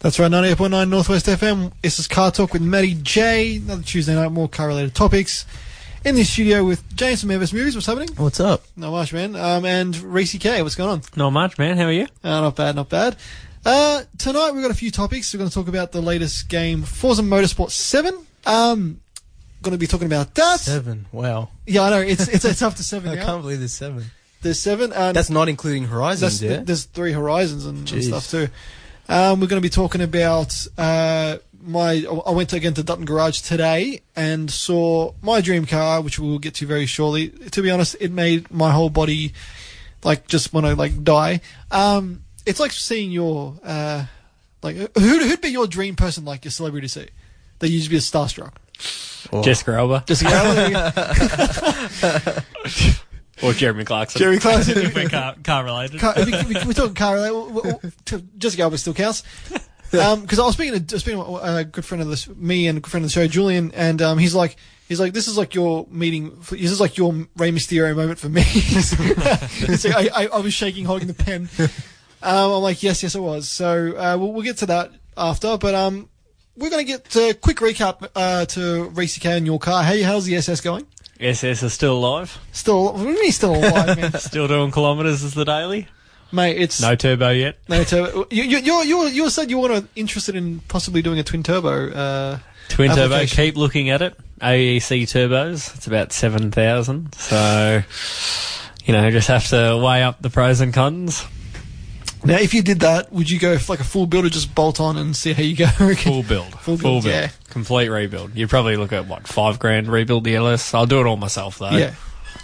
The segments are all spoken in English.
That's right, 98.9 Northwest FM. This is Car Talk with Matty J. Another Tuesday night, more car related topics. In the studio with James from Everest Movies. What's happening? What's up? Not much, man. Um, and Rhys K. What's going on? Not much, man. How are you? Uh, not bad, not bad. Uh, tonight we've got a few topics. We're going to talk about the latest game, Forza Motorsport 7. Um, going to be talking about that. Seven. Wow. Yeah, I know. It's, it's, it's up to seven I now. can't believe there's seven. There's seven. And That's not including Horizons, That's, yeah? There's three horizons and, and stuff too. Um, we're going to be talking about uh, my. I went again to Dutton Garage today and saw my dream car, which we'll get to very shortly. To be honest, it made my whole body like just want to like die. Um, it's like seeing your uh, like who who'd be your dream person like your celebrity to see that you'd be a starstruck. Or- Jessica Alba Just or Jeremy Clarkson. Jeremy Clarkson. if we're car, car related. car, we, we, we're talking car related. Jessica Alba still counts. Because I was speaking to, speaking to a good friend of this, me and a good friend of the show, Julian, and um, he's like, he's like, this is like your meeting. This is like your Rey Mysterio moment for me. He's like, I, I, I was shaking, holding the pen. Um, I'm like, yes, yes, it was. So uh, we'll, we'll get to that after, but um, we're going to get a quick recap uh, to Rhys K and your car. Hey, how's the SS going? SS is still alive. Still, what do you mean still alive, man? Still doing kilometres as the daily. Mate, it's No turbo yet. No turbo. You you you you, you said you were interested in possibly doing a twin turbo. Uh, Twin turbo. Application. Keep looking at it. AEC turbos. It's about 7,000. So, you know, just have to weigh up the pros and cons. Now, if you did that, would you go for like a full build or just bolt on and see how you go? Full build. Full build, yeah. Complete rebuild. You'd probably look at, what, five grand rebuild the LS? I'll do it all myself, though. yeah,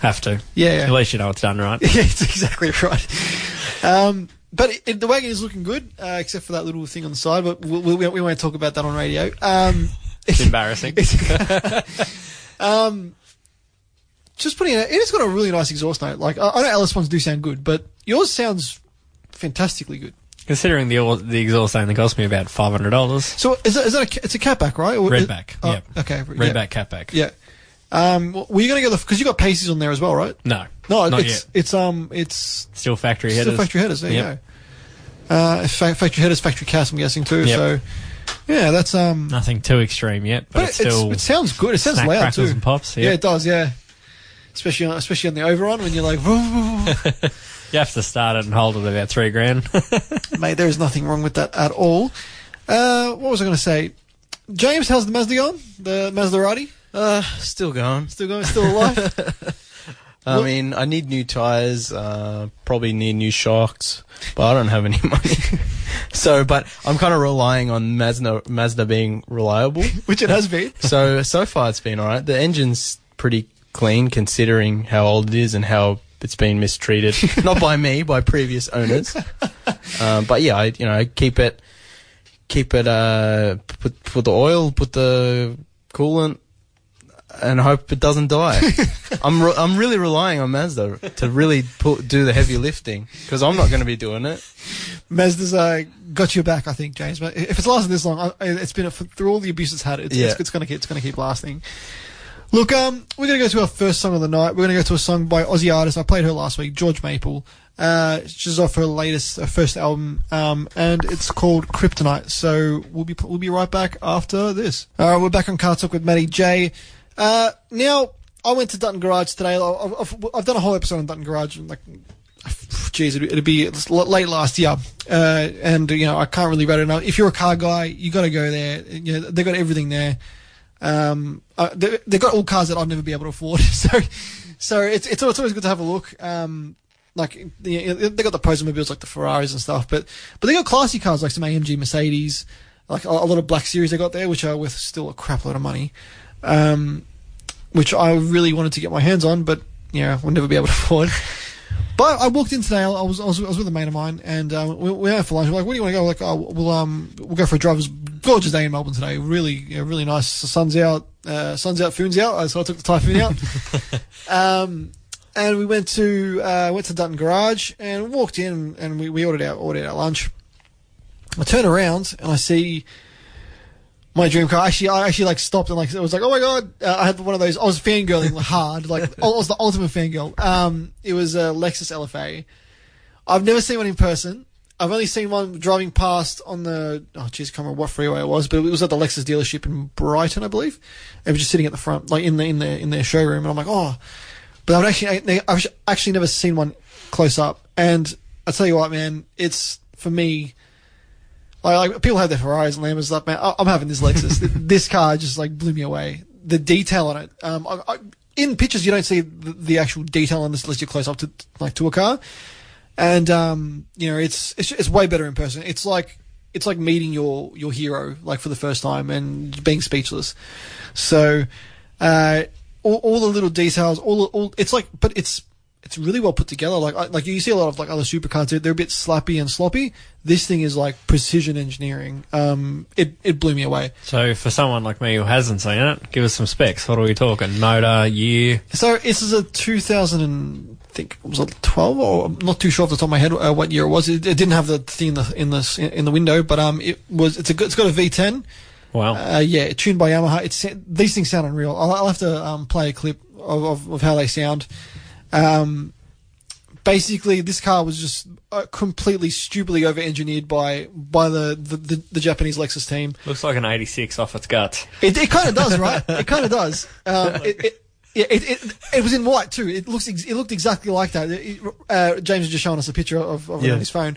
Have to. yeah, At least you know it's done right. yeah, it's exactly right. Um, but it, it- the wagon is looking good, uh, except for that little thing on the side. But we, we, we won't talk about that on radio. Um, It's embarrassing. um, just putting it, it has got a really nice exhaust note. Like I, I know LS ones do sound good, but yours sounds fantastically good. Considering the the exhaust only cost me about five hundred dollars. So is that, is that a, it's a catback, right? Or- Redback, Oh, yep. Okay. Redback catback. Yeah. Um, were you going to go the because you got Paces on there as well, right? No, No, not it's yet. it's um it's Still factory headers. still factory headers. There Yep. you go. Uh, fa- factory headers, factory cast. I'm guessing too. Yep. So yeah, that's um. Nothing too extreme yet, but, but it's still it sounds good. It sounds loud too. and pops. Yeah, Yeah. it does. Yeah. Especially on, especially on the overrun when you're like, you have to start it and hold it about three grand. mate, there is nothing wrong with that at all. Uh, what was I going to say? James, how's the Mazda going? The Maserati Uh, still going. still going, still alive? I What- mean, I need new tires, uh, probably need new shocks, but I don't have any money. so, but I'm kind of relying on Mazda, Mazda being reliable. Which it has been. so, so far it's been alright. The engine's pretty clean considering how old it is and how it's been mistreated. Not by me, by previous owners. Um, but yeah, I, you know, keep it, keep it, uh, put, put the oil, put the coolant, and hope it doesn't die. I'm re- I'm really relying on Mazda to really put, do the heavy lifting because I'm not going to be doing it. Mazda's uh, got your back, I think, James. But if it's lasted this long, I- it's been through all the abuse it's had. It's, Yeah. it's, it's going to keep it's going to keep lasting. Look, um, we're going to go to our first song of the night. We're going to go to a song by Aussie artist. I played her last week, George Maple. Uh, she's off her latest, her first album, um, and it's called Kryptonite. So we'll be we'll be right back after this. All right, we're back on Car Talk with Matty J. Uh, now I went to Dutton Garage today. I've, I've, I've done a whole episode on Dutton Garage, like Jeez, it'd, be late last year, uh, and you know I can't really rate it enough. If you're a car guy, you got to go there. You know, they got everything there. Um, uh, they they got all cars that I'd never be able to afford. So, so it's it's, always- it's always good to have a look. Um, like you know, they got the Posemobiles like the Ferraris and stuff, but but they got classy cars like some AMG Mercedes, like a, a lot of Black Series they got there, which are worth still a crap load of money. Um, which I really wanted to get my hands on, but you know, we'll never be able to afford. But I walked in today. I was I was, I was with a mate of mine, and um, we, we out for lunch. We're like, "Where do you want to go?" We're like, "Oh, we'll um we'll go for a drive." It was a gorgeous day in Melbourne today. Really, you know, really nice. The sun's out. Uh, sun's out. Foon's out. So I took the typhoon out. um, and we went to uh, went to Dutton Garage and walked in, and we, we ordered our ordered our lunch. I turn around and I see my dream car. Actually, I actually like stopped and like it was like, oh my god! Uh, I had one of those. I was fangirling hard. Like I was the ultimate fangirl. Um, it was a Lexus LFA. I've never seen one in person. I've only seen one driving past on the oh jeez, I can't remember what freeway it was, but it was at the Lexus dealership in Brighton, I believe. It was just sitting at the front, like in the in their in their showroom, and I'm like, oh. But I've actually I've actually never seen one close up, and I tell you what, man, it's for me. Like, like people have their Ferraris and Lambos stuff, man. I'm having this Lexus. this car just like blew me away. The detail on it. Um, I, I, in pictures you don't see the, the actual detail on this unless you're close up to like to a car, and um, you know it's it's it's way better in person. It's like it's like meeting your your hero like for the first time and being speechless. So, uh, all, all the little details, all all it's like, but it's it's really well put together. Like I- like you see a lot of like other supercars, they're, they're a bit slappy and sloppy. This thing is like precision engineering. Um, it it blew me away. So for someone like me who hasn't seen it, give us some specs. What are we talking? Motor, year? So this is a 2000 and I think it was a 12 or I'm not too sure off the top of my head uh, what year it was. It, it didn't have the thing in the in the in the window, but um, it was it's a good, it's got a V10. Wow. Uh, yeah, tuned by Yamaha. It's these things sound unreal. I'll, I'll have to um, play a clip of, of, of how they sound. Um, basically, this car was just uh, completely stupidly over-engineered by by the, the, the, the Japanese Lexus team. Looks like an 86 off its guts. It, it kind of does, right? It kind of does. Um, it, it, yeah, it, it, it was in white too. It looks ex- it looked exactly like that. It- uh, James has just shown us a picture of, of it on his phone.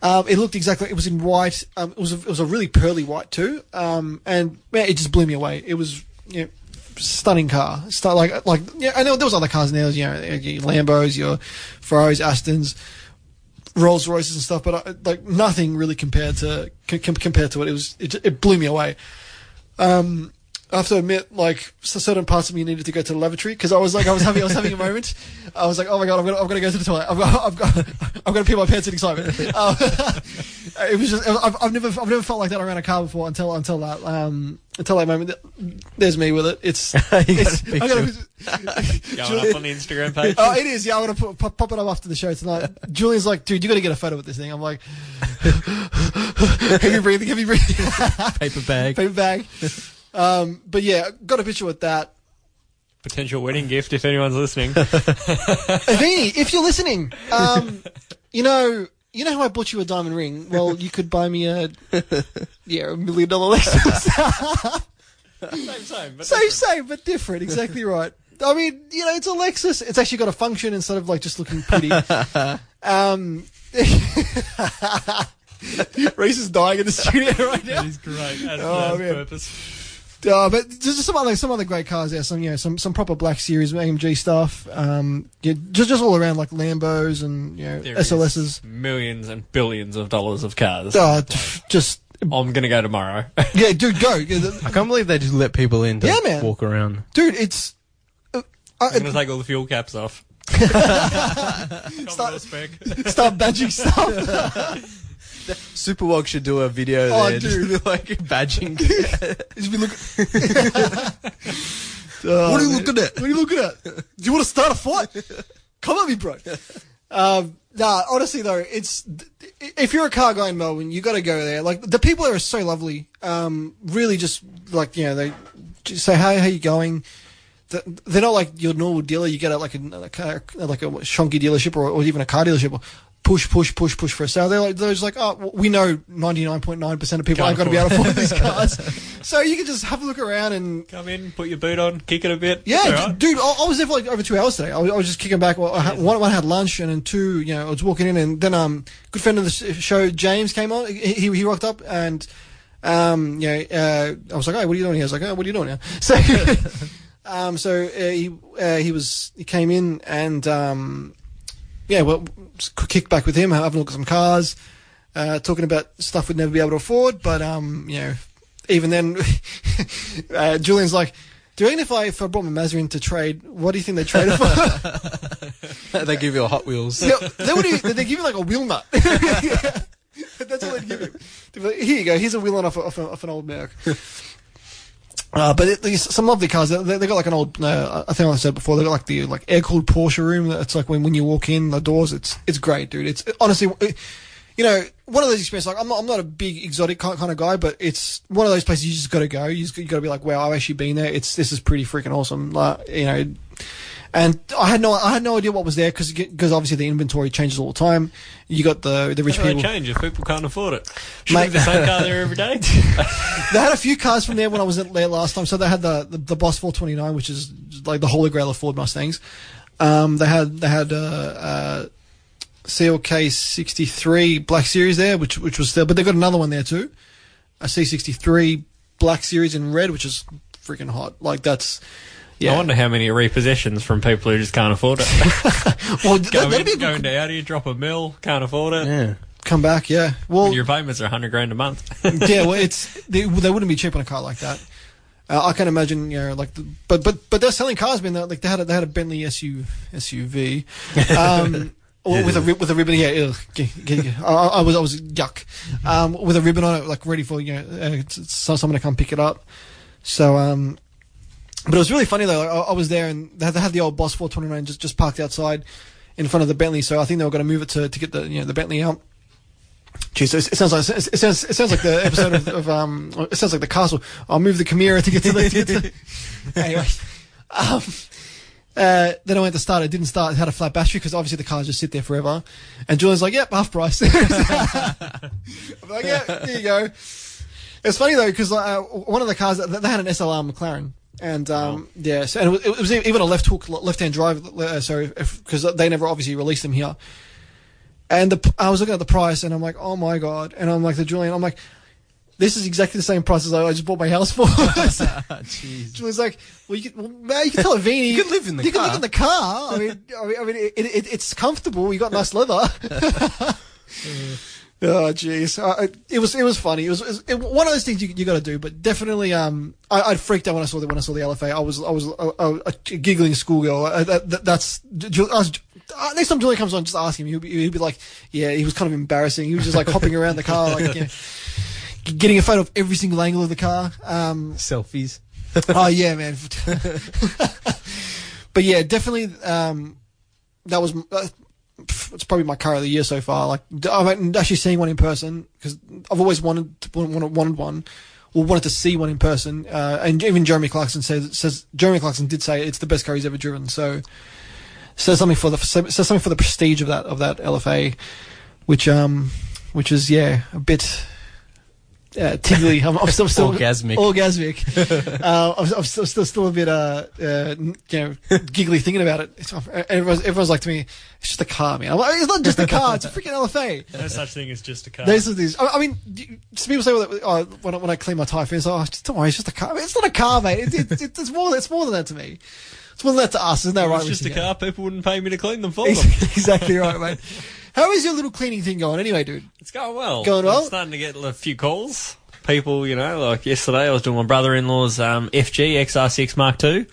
Um, it looked exactly. It was in white. Um, it was a, it was a really pearly white too. Um, and man, it just blew me away. It was you know, stunning car. Like like yeah. I know there was other cars in there. You know, your Lambos, your Ferraris, Astons. Rolls Royces and stuff, but I, like nothing really compared to c- compared to it. It was it, it blew me away. Um, I have to admit, like certain parts of me needed to go to the lavatory because I was like, I was having, I was having a moment. I was like, oh my god, I'm gonna, I'm gonna go to the toilet. I've got, I've got, I'm gonna pee my pants in excitement. Um, it was just, I've, I've never, I've never felt like that around a car before until, until that, um, until that moment. There's me with it. It's, You got a it's picture. I got a- Going up on the Instagram page. Oh, it is. Yeah, I'm gonna put, pop, pop it up after the show tonight. Julian's like, dude, you got to get a photo with this thing. I'm like, heavy breathing, heavy breathing, Paper bag. paper bag. Um, but yeah, got a picture with that. Potential wedding gift if anyone's listening. Avini, if you're listening, um, you know, you know how I bought you a diamond ring. Well, you could buy me a, yeah, a million dollar Lexus. same, same. But same, same, but different. Exactly right. I mean, you know, it's a Lexus. It's actually got a function instead of like just looking pretty. um, Rhys is dying in the studio right now. That is great. That's, Oh, man. purpose. Uh, but just some other some other great cars there. Some you know some some proper Black Series AMG stuff. Um, yeah, just just all around like Lambos and you know There is SLSs. Millions and billions of dollars of cars. Uh, t- just I'm going to go tomorrow. yeah, dude, go, I can't believe they just let people in to Yeah, man. walk around. dude. It's uh, I'm going I, to take all the fuel caps off. Start- spec. start badging stuff. Superwalk should do a video Oh, there, dude. like badging. Just be look- Oh, What are you man. looking at? What are you looking at? Do you want to start a fight? Come at me, bro. Um, nah, honestly though, it's if you're a car guy in Melbourne, you got to go there. Like the people there are so lovely. Um, really, just like you know, they just say, "Hey, how you going?" Th- They're not like your normal dealer. You get at like a like a, like a shonky dealership or, or even a car dealership. Push, push, push, push for a sale. They're like, they're like, oh, we know 99.9% of people aren't Can't going to be able to afford these cars. so you can just have a look around and Come in, put your boot on, kick it a bit. yeah, d- right. dude, I, I was there for like over two hours today. I was, I was just kicking back. Well, I had, one, one had lunch, and then two, you know, I was walking in, and then um, good friend of the show, James, came on. He he, he rocked up, and um, you know, uh, I was like, "Hey, what are you doing?" here? He was like, "Oh, what are you doing now?" So, um, so uh, he uh, he was he came in, and um, yeah, well, kicked back with him, have a look at some cars, uh, talking about stuff we'd never be able to afford, but um, you know, even then, uh, Julian's like. Do you reckon if I if I brought my Mazda in to trade, what do you think they trade it for? they give you a Hot Wheels. Yeah, they would they give you like a wheel nut. That's all they'd give you. Like, Here you go. Here's a wheel nut off, off, off an old Merc. Uh, but it, some lovely cars. They, they got like an old. Uh, I think I said before. They got like the like air cooled Porsche room. It's like when, when you walk in the doors. It's it's great, dude. It's honestly, it, you know, one of those experiences. Like I'm not I'm not a big exotic kind kind of guy, but it's one of those places you just got to go. You just got to be like, wow, I've actually been there. It's this is pretty freaking awesome. Like you know. And I had no, I had no idea what was there because obviously the inventory changes all the time. You got the the rich How people. change if people can't afford it? Should Mate- the same car there every day. They had a few cars from there when I was at there last time. So they had the the, the Boss 429, which is like the holy grail of Ford Mustangs. Um, they had they had uh, uh, CLK 63 Black Series there, which which was still, but they got another one there too, a C63 Black Series in red, which is freaking hot. Like that's yeah. I wonder how many repossessions from people who just can't afford it. well, that, that'd be in, good Audi, drop a mill, can't afford it. Yeah. come back. Yeah. Well, Your payments are 100 grand a month. yeah, well, it's they, they wouldn't be cheap on a car like that. Uh, I can imagine, you know, like, the, but but but they're selling cars. Man, like they had a, they had a Bentley SU, SUV, um, or with a with a ribbon. Yeah, ugh, I, I was I was yuck, um, with a ribbon on it, like ready for you know uh, so someone to come pick it up. So, um, but it was really funny though. I, I was there and they had, the old Boss 429 just just parked outside in front of the Bentley. So I think they were going to move it to to get the you know the Bentley out. Jeez, it sounds like it sounds it sounds like the episode of, of um it sounds like the castle. I'll move the Chimera to get to the. To get to anyway, um, uh, then I went to start. It didn't start. It had a flat battery because obviously the cars just sit there forever. And Julian's like, "Yep, half price." I'm like, "Yeah, there you go." It's funny though because uh, one of the cars they had an SLR McLaren. And um, yeah, so, and it was, it was even a left hook, left-hand drive. Uh, sorry, because they never obviously released them here. And the, I was looking at the price, and I'm like, oh my god! And I'm like, the Julian, I'm like, this is exactly the same price as I just bought my house for. Jeez. Julian's like, well, you can, well, man, you can tell Avini. You can live in the you can live in the car. I mean, I mean, I mean it, it, it's comfortable. You got nice leather. Oh jeez, uh, it- was it was funny. It was, it was it- one of those things you, you got to do, but definitely, um, I, I freaked out when I saw the when I saw the LFA. I was I was a, a, a giggling schoolgirl. Uh, that, that, that's was, uh, next time Julian comes on, just ask him. He'll be, he'll be like, yeah, he was kind of embarrassing. He was just like hopping around the car, like you know, getting a photo of every single angle of the car. Um, Selfies. oh yeah, man. but yeah, definitely. Um, that was uh, it's probably my car of the year so far. Like I'm actually seeing one in person because I've always wanted to, wanted, wanted one. Or wanted to see one in person, uh, and even Jeremy Clarkson says says Jeremy Clarkson did say it's the best car he's ever driven. So says something for the says something for the prestige of that of that LFA, which um which is yeah a bit uh, tingly. I'm, I'm still still Orgasmic. Orgasmic. uh, I'm, I'm still, still still a bit uh, uh you know giggly thinking about it. It's, everyone's everyone's like to me, it's just a car, man. I'm like, it's not just a car. It's a freaking LFA. no such thing as just a car. There's these. I, I mean, you- some people say well, that, uh, when, I, when I clean my tire fence, oh, just, don't worry, it's just a car. It's not a car, mate. It, it, it, it's more. It's more than that to me. It's more than that to us, isn't that If right? it's just a car. People wouldn't pay me to clean them for them. exactly right, mate. How is your little cleaning thing going, anyway, dude? It's going well. Going well? I'm starting to get a few calls. People, you know, like yesterday, I was doing my brother-in-law's um, FG XR6 Mark II.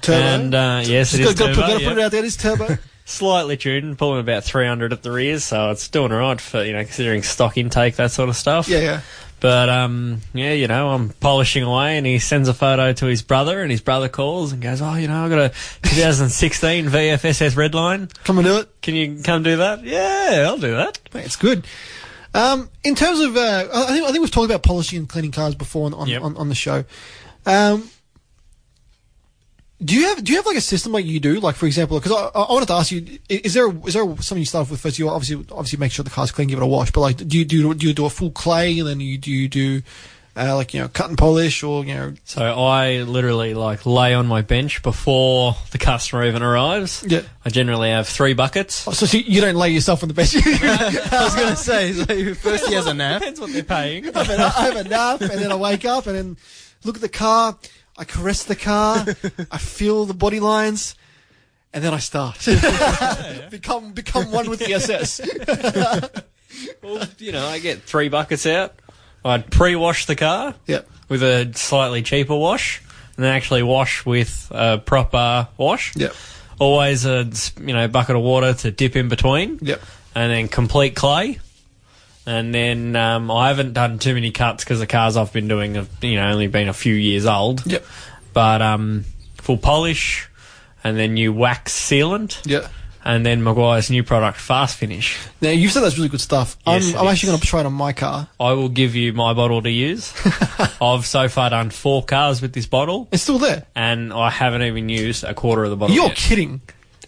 Turbo. And uh, yes, it Just is gotta, turbo. gotta put, yeah. it out there. It's turbo. Slightly tuned, pulling about 300 at the rears, so it's doing alright for you know considering stock intake that sort of stuff. yeah, yeah. But um, yeah, you know, I'm polishing away, and he sends a photo to his brother, and his brother calls and goes, "Oh, you know, I got a 2016 VFSS Redline. Come and do it. Can you come do that? Yeah, I'll do that. It's good. Um, in terms of, uh, I think I think we've talked about polishing and cleaning cars before on on, Yep. on, on the show. Um, do you have do you have like a system like you do? Like for example, because I, I wanted to ask you, is there is there something you start off with first? You obviously obviously make sure the car's clean, give it a wash. But like, do you do do you do a full clay and then you do you do uh, like you know cut and polish or you know So I literally like lay on my bench before the customer even arrives. yeah. I generally have three buckets. Oh, so, so you don't lay yourself on the bench. I was going to say, so first he has a nap. Depends what they're paying. I have a- I have a nap and then I wake up and then look at the car. I caress the car. I feel the body lines. And then I start. become become one with the SS. well, you know, I get three buckets out. I'd pre-wash the car yeah. with a slightly cheaper wash, and then actually wash with a proper wash. Yep. Always a you know bucket of water to dip in between. Yep. and then complete clay. And then um, I haven't done too many cuts because the cars I've been doing have you know only been a few years old. Yep. But um, full polish, and then you wax sealant, Yeah. and then Meguiar's new product, Fast Finish. Now you've said that's really good stuff. Yes, I'm, I'm actually going to try it on my car. I will give you my bottle to use. I've so far done four cars with this bottle, It's still there. and I haven't even used a quarter of the bottle You're yet. kidding.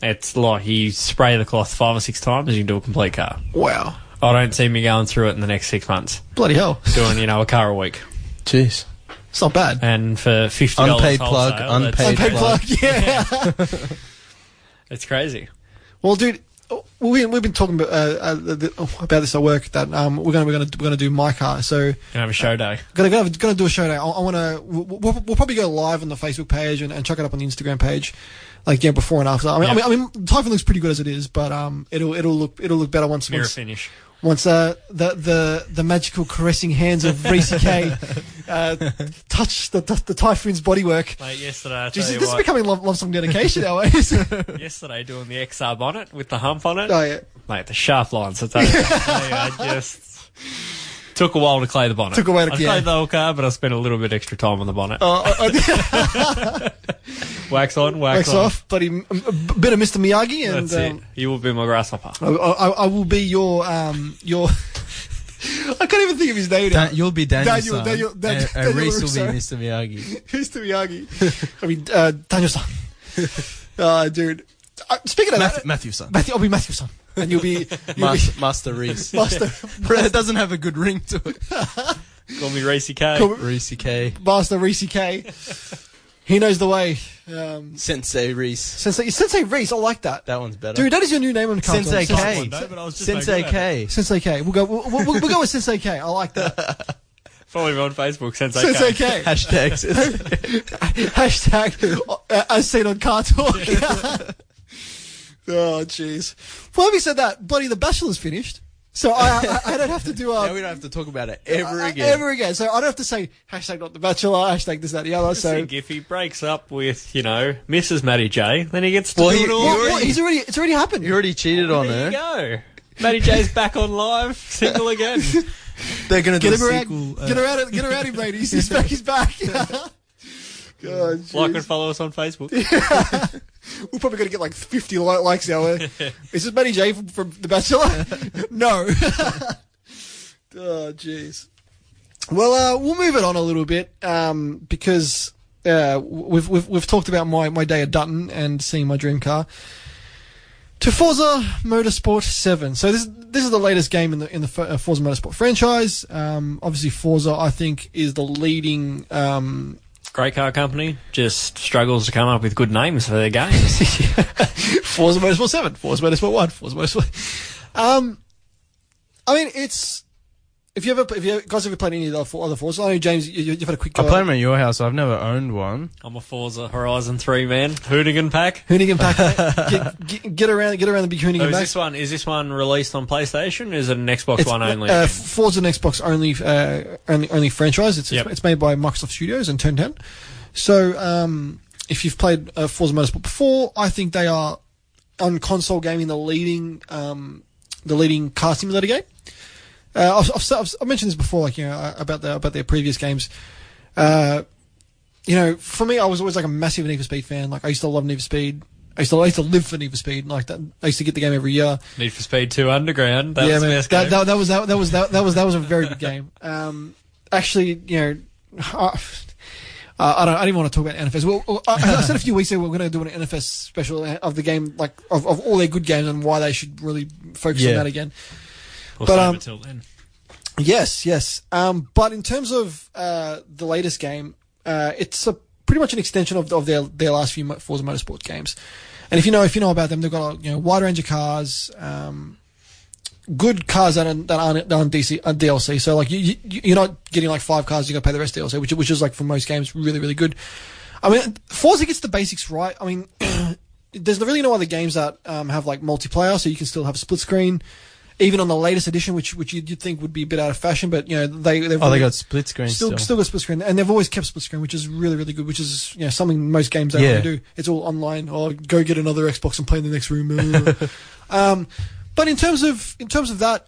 It's like you spray the cloth five or six times and you can do a complete car. Wow. I don't see me going through it in the next six months, Bloody hell. doing you know a car a week, Jeez. It's not bad. and for fifty dollars Unpaid plug, unpaid Unpaid plug. plug. Yeah. It's crazy. well, dude, we, we've been talking about, uh, uh, about this at work that um, we're going to we're going to we're going to do my car. So Gonna have a show day. gonna gonna, gonna do a show day. I, I want to. We'll, we'll, probably go live on the Facebook page and, and chuck it up on the Instagram page, like yeah, before and after. I mean, I mean, I mean, Typhoon looks pretty good as it is, but um, it'll it'll look it'll look better once Mirror once finish. Once uh, the the the magical caressing hands of Rhys K uh, touch the, the the Typhoon's bodywork. Mate, yesterday I Jeez, tell you this is what, becoming love, love song dedication nowadays. yesterday doing the XR bonnet with the hump on it. oh yeah, Mate, the sharp lines. I tell you, I just took a while to clay the bonnet. Took a while to- I yeah. the whole car, but I spent a little bit extra time on the bonnet. uh, uh, wax on, wax, wax on. off, buddy. m- A bit of Mr. Miyagi, and That's um. You will be my grasshopper. I, I, I will be your um your. I can't even think of his name now. Dan- you'll be Daniel. Daniel- son, Daniel- Daniel- and, and Daniel Rhys will be Mr. Miyagi. Mr. Miyagi. I mean, uh, Daniel-san. uh, dude. Uh, speaking of Matthew, that, Matthew son. Matthew, I'll be Matthew-san, and you'll be you'll Master, be Master Rhys. Master it doesn't have a good ring to it. Call me Racy K. Call- Rhys K. Master Rhys K. He knows the way. Um, Sensei Rhys. Sensei, Sensei Rhys, I like that. That one's better. Dude, that is your new name on the cartoon. Sensei Sensei- K. No, but I was just Sensei making that. K. Sensei K. We'll go. We'll, we'll, we'll go with Sensei K. I like that. Follow me on Facebook, Sensei, Sensei K. K. Hashtags. Hashtag uh, as seen on Car Talk. Oh, jeez. Well, having said that, buddy, The Bachelor's finished. So I, I, I don't have to do uh, now we don't have to talk about it ever uh, again. Ever again. So I don't have to say hashtag not The Bachelor, hashtag this, that, the other. So So. if he breaks up with, you know, Mrs. Matty J, then he gets to Well, do he- it all. you What, already- He's already, it's already happened. You already cheated on there her. you go. Matty J's back on live, single again. They're gonna do Get a him sequel. around, uh, get around, get around him, ladies. He's back, he's back. God, like and follow us on Facebook. We're probably going to get like 50 li- likes now. Is this Matty J from, from The Bachelor? no. oh, jeez. Well, uh, we'll move it on a little bit um, because uh, we've, we've we've talked about my, my day at Dutton and seeing my dream car. To Forza Motorsport 7. So this this is the latest game in the in the uh, Forza Motorsport franchise. Um, obviously, Forza I think is the leading um, Great car company just struggles to come up with good names for their games. Forza Motorsport 7, Forza Motorsport 1, Forza Motorsport. Um, I mean, it's. If you ever, if you guys ever played any of the other other Forza, I know James, you, you've had a quick I go. played them at your house. I've never owned one. I'm a Forza Horizon 3 man. Hoonigan pack. Hoonigan pack, get, get, get around, get around the big Oh, Hoonigan is pack. this one is this one released on PlayStation? Or is it an Xbox It's, One only? Uh, Forza and Xbox only, uh, only, only franchise. It's, Yep. it's it's made by Microsoft Studios and Turn 10. So, um, if you've played uh, Forza Motorsport before, I think they are on console gaming the leading, um, the leading car simulator game. Uh, I've, I've, I've, mentioned this before, like you know, uh, about the about their previous games. Uh, you know, for me, I was always like a massive Need for Speed fan. Like I used to love Need for Speed. I used to, I used to live for Need for Speed. Like that, I used to get the game every year Need for Speed 2 Underground. That was the man. that, game. that, that was that, that was that, that was that was a very good game. Um, actually, you know, uh, I don't. I didn't want to talk about NFS. Well, I, I said a few weeks ago we're going to do an NFS special of the game, like of, of all their good games and why they should really focus on that again. But, um, it till then. Yes, yes. Um, but in terms of uh, the latest game, uh, it's a, pretty much an extension of, of their their last few Forza Motorsport games. And if you know if you know about them, they've got a you know wide range of cars, um, good cars that are, that aren't, that aren't DC, uh, DLC. So like you, you you're not getting like five cars, you got to pay the rest DLC, which which is like for most games really really good. I mean, Forza gets the basics right. I mean, there's really no other games that um, have like multiplayer, so you can still have split screen. Even on the latest edition, which which you'd think would be a bit out of fashion, but you know they they've Oh, they got split screen still still. still got split screen, and they've always kept split screen, which is really really good. Which is you know something most games don't Yeah. really do. It's all online. Or go get another Xbox and play in the next room. um, but in terms of in terms of that,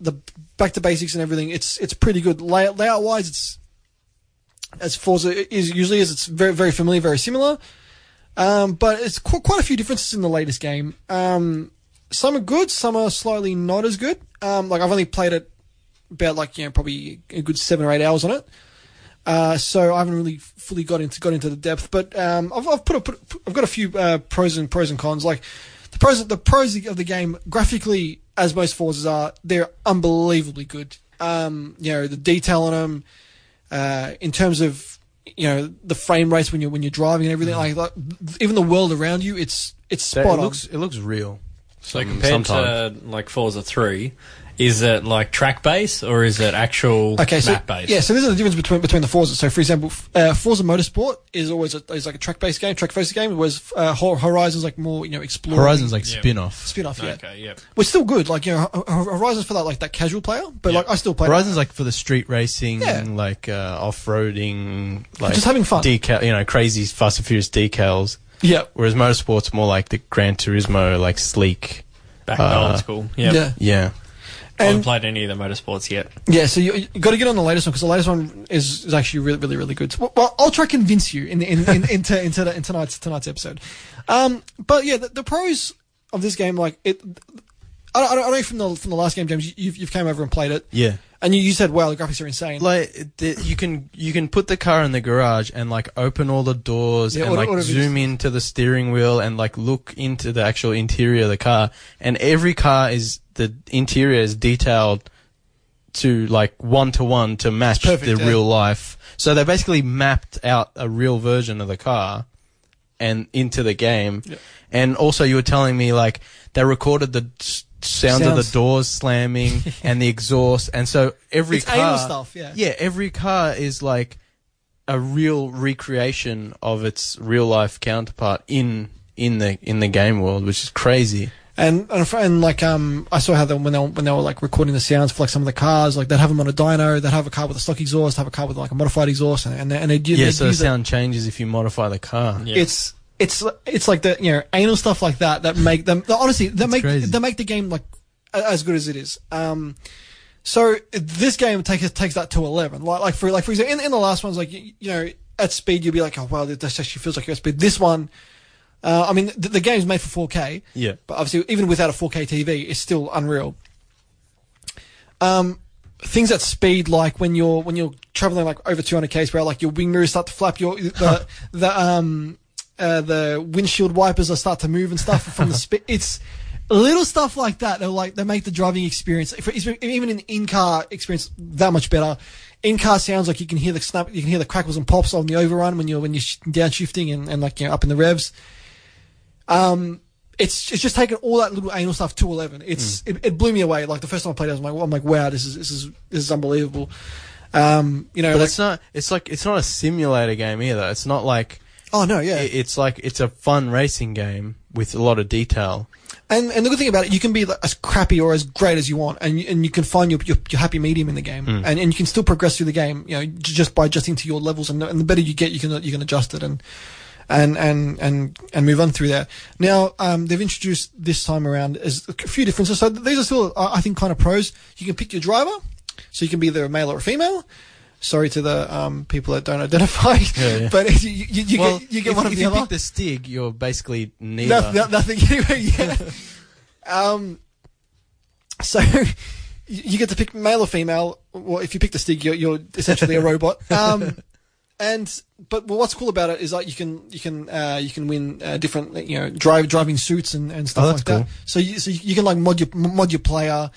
the back to basics and everything, it's it's pretty good. Layout layout wise, it's as Forza is usually is. It's very very familiar, very similar. Um, but it's qu- quite a few differences in the latest game. Um, some are good, some are slightly not as good. Um, like I've only played it about like you know probably a good seven or eight hours on it. Uh, so I haven't really fully got into got into the depth, but um, I've, I've put, a, put I've got a few uh, pros and pros and cons. Like the pros the pros of the game graphically, as most Forzas are, they're unbelievably good. Um, you know the detail on them, uh, in terms of you know the frame rates when you're when you're driving and everything. Like, like even the world around you, it's it's spot it on. it looks real. So Some- compared sometimes. to like Forza Three, is it like track base or is it actual Okay, so map based? yeah, so there's a difference between between the Forza. So, for example, f- uh, Forza Motorsport is always a, is like a track based game, track based game. Whereas uh, Hor- Horizon's like more you know exploring. Horizon's like Yeah. spin off. spin off. Yeah, Okay, yep. we're still good. Like you know, Ho- Ho- Horizon's for that like that casual player, but Yeah. like I still play. Horizon's like for the street racing, Yeah. like uh, off roading, like Just having fun. Decal, you know, crazy Fast and Furious decals. Yeah, Whereas motorsport's more like the Gran Turismo, like sleek. Back in Uh, old school. Yep. yeah, Yeah, I haven't played any of the motorsports yet. yeah. So you, you got to get on the latest one because the latest one is, is actually really really really good. So, well, I'll try to convince you in, in, in into into, the, in tonight's tonight's episode. Um, but yeah, the, the pros of this game, like it. I don't, I don't know from the from the last game, James. You've you've came over and played it. yeah. And you, you said, "Wow, the graphics are insane." Like the, you can you can put the car in the garage and like open all the doors Yeah, and like zoom into the steering wheel and like look into the actual interior of the car. And every car is the interior is detailed to like one to one to match perfect, the yeah. real life. So they basically mapped out a real version of the car and into the game. And also you were telling me like they recorded the s- sound of the doors slamming and the exhaust and so every it's car stuff. Yeah. yeah, every car is like a real recreation of its real life counterpart in in the in the game world, which is crazy. And and, and like um, I saw how they, when they were, when they were like recording the sounds for like some of the cars, like they'd have them on a dyno, they'd have a car with a stock exhaust, have a car with like a modified exhaust, and and they, and they'd, Yeah, they'd so the use it. sound changes if you modify the car. Yeah. It's it's it's like the you know anal stuff like that that make them honestly that make crazy. they make the game like as good as it is. Um, so this game takes takes that to eleven. Like like for like for example, in, in the last ones, like you, you know at speed you'll be like, oh wow, this actually feels like you're at speed. This one, uh, I mean, the, the game's made for 4K. Yeah. But obviously, even without a 4K TV, it's still unreal. Um, things at speed, like when you're when you're traveling like over 200 k's per hour, like your wing mirrors start to flap, your the the um uh, the windshield wipers are start to move and stuff from the speed. It's little stuff like that. They like they make the driving experience, even an in car experience, that much better. In car sounds like you can hear the snap, you can hear the crackles and pops on the overrun when you're when you're sh- downshifting and, and like you know up in the revs. Um, it's it's just taken all that little anal stuff to eleven. It's Hmm. it, it blew me away. Like the first time I played it, I was like, I'm like, wow, this is this is this is unbelievable. Um, you know, But like, it's not it's like it's not a simulator game either. It's not like oh no, yeah. it- it's like it's a fun racing game with a lot of detail. And and the good thing about it, you can be like, as crappy or as great as you want, and you, and you can find your, your your happy medium in the game, Hmm. and and you can still progress through the game, you know, just by adjusting to your levels, and the, and the better you get, you can you can adjust it and. And, and and and move on through there. Now um, they've introduced this time around is a few differences. So these are still, I I think, kind of pros. You can pick your driver, so you can be either a male or a female. Sorry to the um, people that don't identify, Yeah, yeah. but you, you, you well, get you get if, one of if the you other. pick the Stig, you're basically neither. No, no, nothing anyway. Yeah. um. So you you get to pick male or female. Well, if you pick the Stig, you're, you're essentially a robot. Um. And but what's cool about it is like you can you can uh, you can win uh, different you know drive driving suits and, and stuff Oh, like that. So you so you can like mod your mod your player,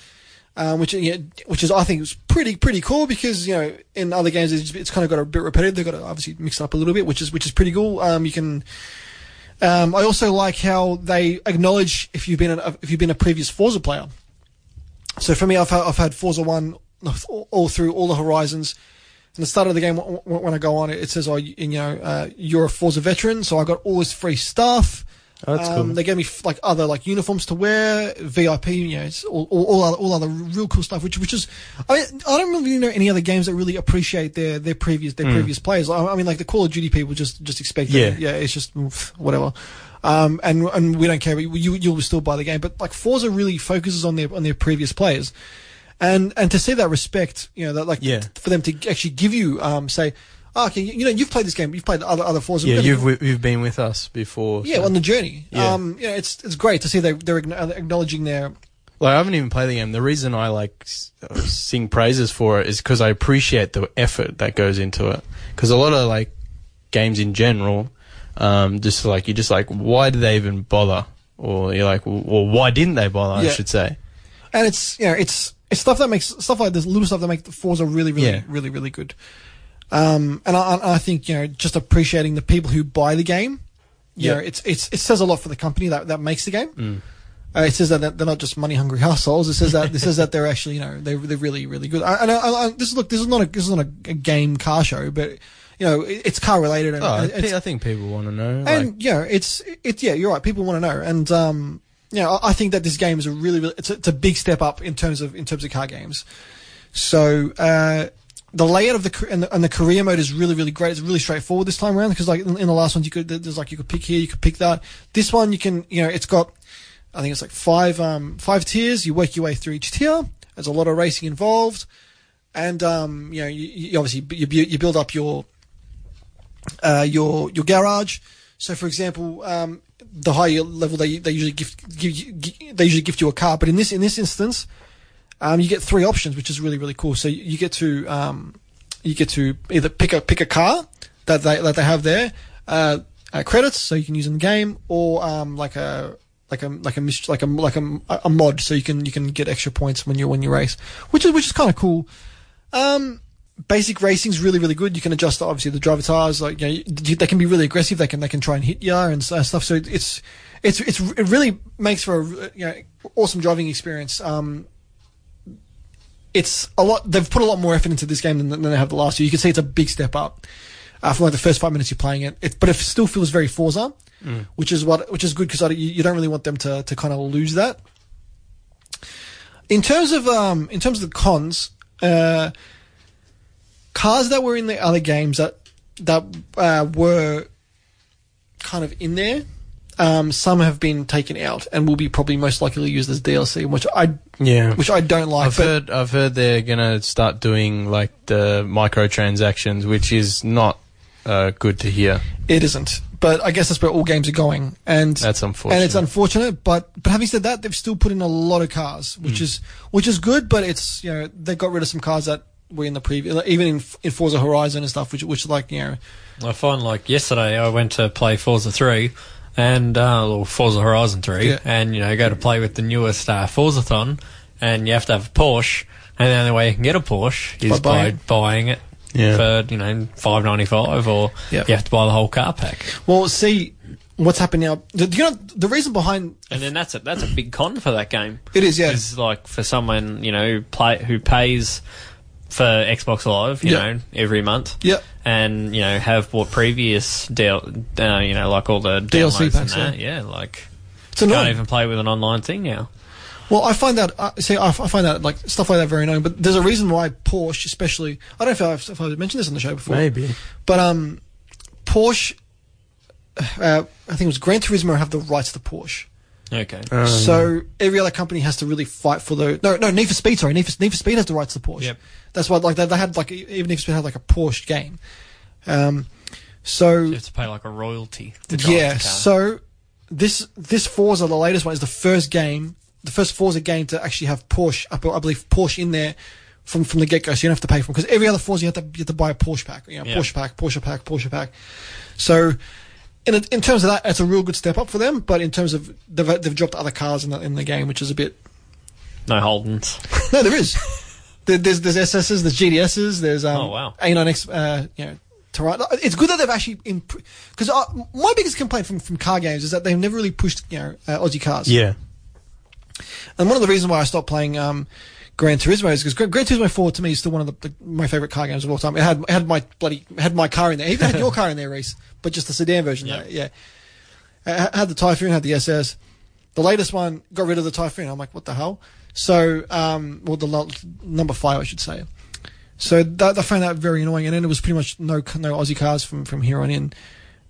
um, which yeah, which is I think is pretty pretty cool because you know in other games it's, it's kind of got a bit repetitive. They've got to obviously mix it up a little bit, which is which is pretty cool. Um, you can. Um, I also like how they acknowledge if you've been a, if you've been a previous Forza player. So for me, I've had, I've had Forza One all, through all the Horizons. And the start of the game, when I go on it, it says, "Oh, you, you know, uh, you're a Forza veteran." So I got all this free stuff. Oh, that's Um, cool. They gave me like other like uniforms to wear, VIP, you know, it's all, all, all, other, all other real cool stuff. Which which is, I I don't really know any other games that really appreciate their their previous their previous players. I, I mean, like the Call of Duty people just just expect, Yeah. that, yeah, it's just whatever. Um, and and we don't care. You you'll still buy the game, but like Forza really focuses on their on their previous players. And and to see that respect, you know, that like Yeah. for them to actually give you, um, say, oh, okay, you know, you've played this game. You've played other other Forza. Yeah, We're gonna- you've you've been with us before. yeah so- on the journey. Yeah. Um, you know, it's it's great to see they they're acknowledging their Like I haven't even played the game. The reason I like sing praises for it is because I appreciate the effort that goes into it. Because a lot of like games in general, um, just like you're just like, why do they even bother? Or you're like, well, why didn't they bother? Yeah. I should say. and it's you know it's it's stuff that makes stuff like this little stuff that makes the Forza really really Yeah. really really good. Um, and I, I think you know just appreciating the people who buy the game. You Yeah. know, it's it's it says a lot for the company that that makes the game. Mm. Uh, it says that they're not just money hungry assholes. It says that it says that they're actually you know they're they're really really good. I, I, I, I, this is look this is not a this is not a, a game car show, but you know it's car related and Oh, I, think people want to know. like, and you know, it's it's yeah, you're right. People want to know, and um, you know, I, I think that this game is a really, really it's a, it's a big step up in terms of in terms of car games. So uh, the layout of the and, the and the career mode is really, really great. It's really straightforward this time around because like in, in the last ones you could there's like you could pick here, you could pick that. This one you can you know it's got I think it's like five um five tiers. You work your way through each tier. There's a lot of racing involved, and um you know you, you obviously you, you build up your uh, your your garage. So, for example, um, the higher level they they usually give you, they usually gift you a car, but in this in this instance, um, you get three options, which is really really cool. So you, get to um, you get to either pick a pick a car that they that they have there, uh, uh, credits so you can use in the game, or um, like a like a like a like a like a, a mod so you can you can get extra points when you when you race, which is which is kind of cool. Um, basic racing's really really good. You can adjust obviously the driver tires. Like you know, they can be really aggressive. They can they can try and hit you and stuff. So it, it's it's it's it really makes for a you know awesome driving experience. Um, it's a lot. They've put a lot more effort into this game than, than they have the last year. You can see it's a big step up uh, from like the first five minutes you're playing it. it but it still feels very Forza, which is what which is good because you, you don't really want them to to kind of lose that. In terms of um in terms of the cons, uh, cars that were in the other games that that uh, were kind of in there. Um, some have been taken out and will be probably most likely used as DLC, which I yeah. which I don't like. I've heard I've heard they're gonna start doing like the microtransactions, which is not uh, good to hear. it isn't. But I guess that's where all games are going, and That's unfortunate. and it's unfortunate. But but having said that, they've still put in a lot of cars, which is which is good. But it's you know they got rid of some cars that were in the previous, like, even in in Forza Horizon and stuff, which which like you know I find like yesterday I went to play Forza 3 and, uh, or Forza Horizon 3 Yeah. and, you know, go to play with the newest, uh, Forzathon and you have to have a Porsche and the only way you can get a Porsche is By by, buying it Yeah. for, you know, five ninety five or Yeah. you have to buy the whole car pack. Well, see what's happened now. The, you know the reason behind And then that's a, that's a big con for that game. it is yeah. Is like for someone, you know, who play, who pays for Xbox Live, you Yeah. know, every month. Yeah. and you know have bought previous deal, uh, you know, like all the DLC packs, and that. Yeah, like It's can't annoying. even play with an online thing now. Well, I find that uh, see, I, I find that like stuff like that very annoying. But there's a reason why Porsche, especially, I don't know if I've, if I've mentioned this on the show before. Maybe. But um, Porsche, uh, I think it was Gran Turismo have the rights to Porsche. Okay, Um, So every other company has to really fight for the no no Need for Speed sorry Need for, Need for Speed has the rights to Porsche. Yep. That's why like they, they had like even Need for Speed had like a Porsche game. Um, so you have to pay like a royalty. To drive yeah, the car. so this this Forza, the latest one, is the first game, the first Forza game to actually have Porsche. I I believe Porsche in there from from the get go, so you don't have to pay for them because every other Forza you have to you have to buy a Porsche pack, you know, Yeah. Porsche pack, Porsche pack, Porsche pack. So. In, a, in terms of that, it's a real good step up for them. But in terms of they've, they've dropped other cars in the, in the game, which is a bit no Holdens. no, there is. There, there's there's SSs, there's GTSs, there's um, Oh, wow. A9X, uh, you know, Torana. It's good that they've actually because uh, my biggest complaint from, from car games is that they've never really pushed you know uh, Aussie cars. yeah. And one of the reasons why I stopped playing um, Gran Turismo is because Gran, Gran Turismo 4 to me is still one of the, the, my favorite car games of all time. It had it had my bloody had my car in there. It even had your car in there, Rhys, but just the sedan version. Yeah. Yeah, yeah. It had the Typhoon, had the SS. The latest one got rid of the Typhoon. I'm like, what the hell? So, um, well, the lo- number five, I should say. So that, I found that very annoying, and then it was pretty much no no Aussie cars from, from here on in.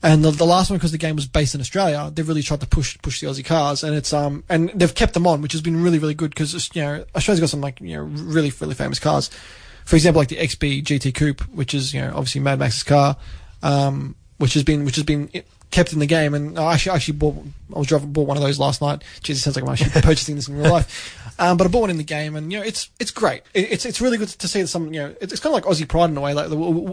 And the, the last one, because the game was based in Australia, they've really tried to push push the Aussie cars, and it's um and they've kept them on, which has been really really good because you know Australia's got some like you know really really famous cars. for example, like the XB GT Coupe, which is you know obviously Mad Max's car, um, which has been which has been kept in the game. And I actually actually bought I was driving bought one of those last night. It sounds like I'm actually purchasing this in real life. Um, but I bought one in the game, and you know it's it's great. It, it's it's really good to see some you know it's, it's kind of like Aussie pride in a way. Like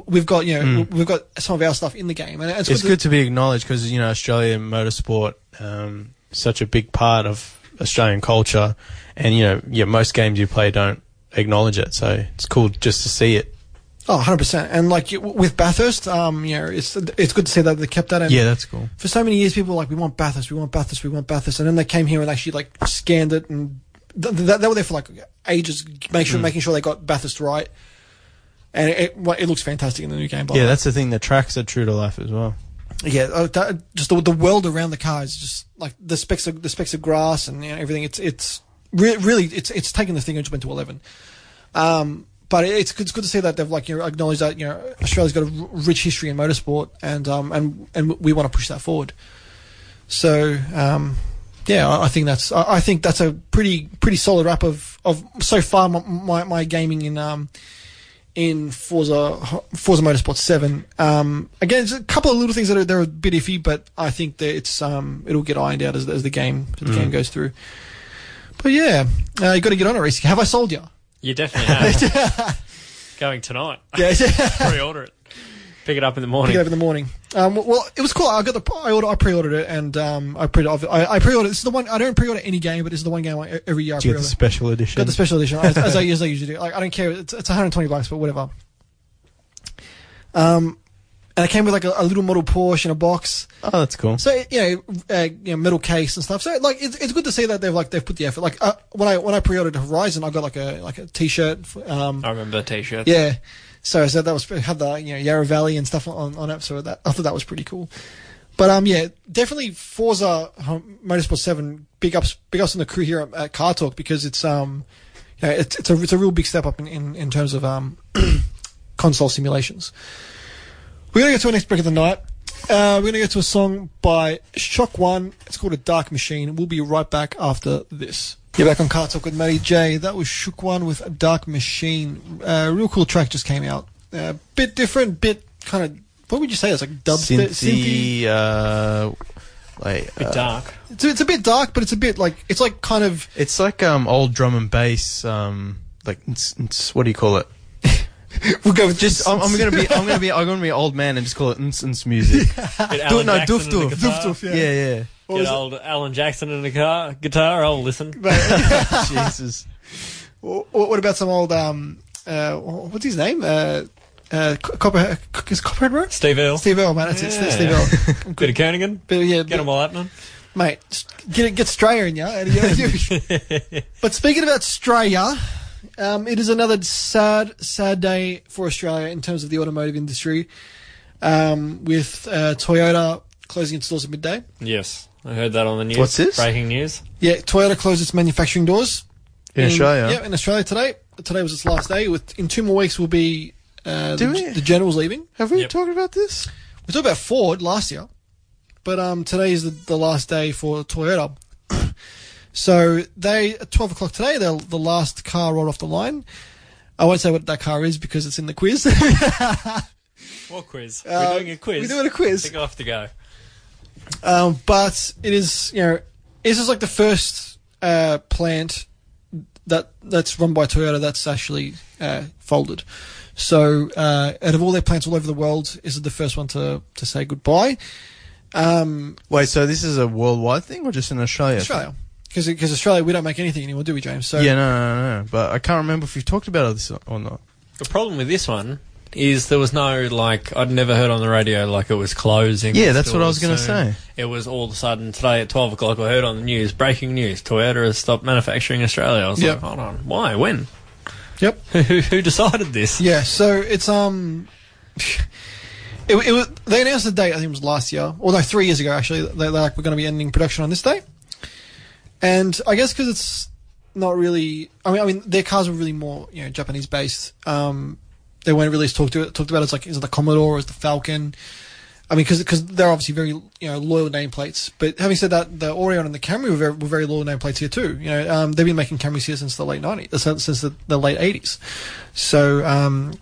we've got you know we've got some of our stuff in the game, and it's, It's good. good to be acknowledged because you know Australian motorsport um, such a big part of Australian culture, and you know yeah most games you play don't acknowledge it, so it's cool just to see it. Oh, 100%. And like with Bathurst, um, you know, it's it's good to see that they kept that. And Yeah, that's cool. for so many years, people were like, we want Bathurst, we want Bathurst, we want Bathurst. And then they came here and actually like scanned it and th- th- they were there for like ages, make sure, making sure they got Bathurst right. And it, it, it looks fantastic in the new game. Yeah, that's the thing. The tracks are true to life as well. Yeah, uh, that, just the, the world around the car is just like the specks of the specks of grass and you know, everything. It's it's re- really it's it's taken the thing and just went to eleven. Um, but it's good, it's good to see that they've like you know acknowledged that you know Australia's got a r- rich history in motorsport and um and and we want to push that forward. So um, yeah, I, I think that's I, I think that's a pretty pretty solid wrap of of so far my my, my gaming in um in Forza Forza Motorsport Seven. Um, again, it's a couple of little things that are they're a bit iffy, but I think that it's um, it'll get ironed out as, as the game as the game goes through. But yeah, uh, you got to get on it, Rhys. Have I sold you? You definitely have. Going tonight. Yeah, Pre-order it. Pick it up in the morning. pick it up in the morning. Um, well, it was cool. I got the I, order, I pre-ordered it, and um, I pre I, I pre-ordered. This is the one I don't pre-order any game, but this is the one game I, every year I Do you get pre-order. the special edition? Got the special edition as, as I as I usually do. Like I don't care. It's, it's 120 bucks, but whatever. Um, and it came with like a, a little model Porsche in a box. oh, that's cool. So you know, uh, you know, metal case and stuff. So like, it's, it's good to see that they've like they've put the effort. Like uh, when I when I pre-ordered Horizon, I got like a like a T-shirt. Um, I remember the t-shirt. yeah. So so that was had the you know Yarra Valley and stuff on on it. So that I thought that was pretty cool. But um yeah, definitely Forza Motorsport Seven. Big ups, big ups on the crew here at, at Car Torque because it's um, you know, it's it's a it's a real big step up in in, in terms of um, console simulations. We're gonna go to our next break of the night. Uh, we're gonna go to a song by ShockOne. It's called A Dark Machine. We'll be right back after this. You're back on Car Torque with Matty J. That was ShockOne with A Dark Machine. Uh, real cool track just came out. Uh, bit different, bit kind of. What would you say? It's like dubstep, synthy. Synthy, uh, like Bit uh, dark. It's, it's a bit dark, but it's a bit like it's like kind of. It's like um old drum and bass. Um, like it's, it's- what do you call it? We'll go with Just I'm, I'm gonna be I'm gonna be I'm gonna be an old man and just call it ins ins music. Get Do, Alan no, Jackson doof in the doof. Doof doof, Yeah, yeah. yeah. What Get was it? old Alan Jackson in the car guitar. I'll listen. Jesus. Wh- What about some old um uh what's his name uh uh Copperhead is Copperhead Road Steve Earle. Steve Earle man that's it Yeah. Steve Earle Bit of Koenigan. but yeah Get but- them all happening. mate get get Straya in ya but speaking about Straya um it is another sad sad day for Australia in terms of the automotive industry um with uh, Toyota closing its doors at midday Yes, I heard that on the news. What's this? Breaking news. yeah Toyota closed its manufacturing doors In Australia. yeah in Australia today today was its last day with in two more weeks we'll be uh, Do the, we? the general's leaving Have we Yep. talked about this? We talked about Ford last year, but um, today is the, the last day for Toyota. So they at twelve o'clock today, they're the last car rolled off the line. I won't say what that car is because it's in the quiz. What quiz? Uh, we're doing a quiz. We're doing a quiz. Think I have to go. Um, but it is, you know, this is like the first uh, plant that that's run by Toyota that's actually uh, folded. So, uh, out of all their plants all over the world, this is the first one to to say goodbye. Um, Wait, so this is a worldwide thing or just in Australia? Australia, because because Australia we don't make anything anymore, do we, James? So Yeah, no, no, no, no. But I can't remember if you've talked about this or not. The problem with this one is there was no like I'd never heard on the radio like it was closing. Yeah, that's what I was gonna say. It was all of a sudden today at twelve o'clock. I heard on the news breaking news: Toyota has stopped manufacturing Australia. I was Yep. like, hold on, why? When? Yep. who, who decided this? Yeah, so it's um, it, it was they announced the date. I think it was last year, or no, three years ago actually. They, they're like, we're going to be ending production on this day, and I guess because it's not really. I mean, I mean, their cars were really more you know Japanese based. Um, they weren't really talked to talked about as like is it the Commodore or is it the Falcon. I mean, because they're obviously very you know loyal nameplates. But having said that, the Aurion and the Camry were very, were very loyal nameplates here too. You know, um, they've been making Camrys here since the late nineties, since the, the late eighties. So, um,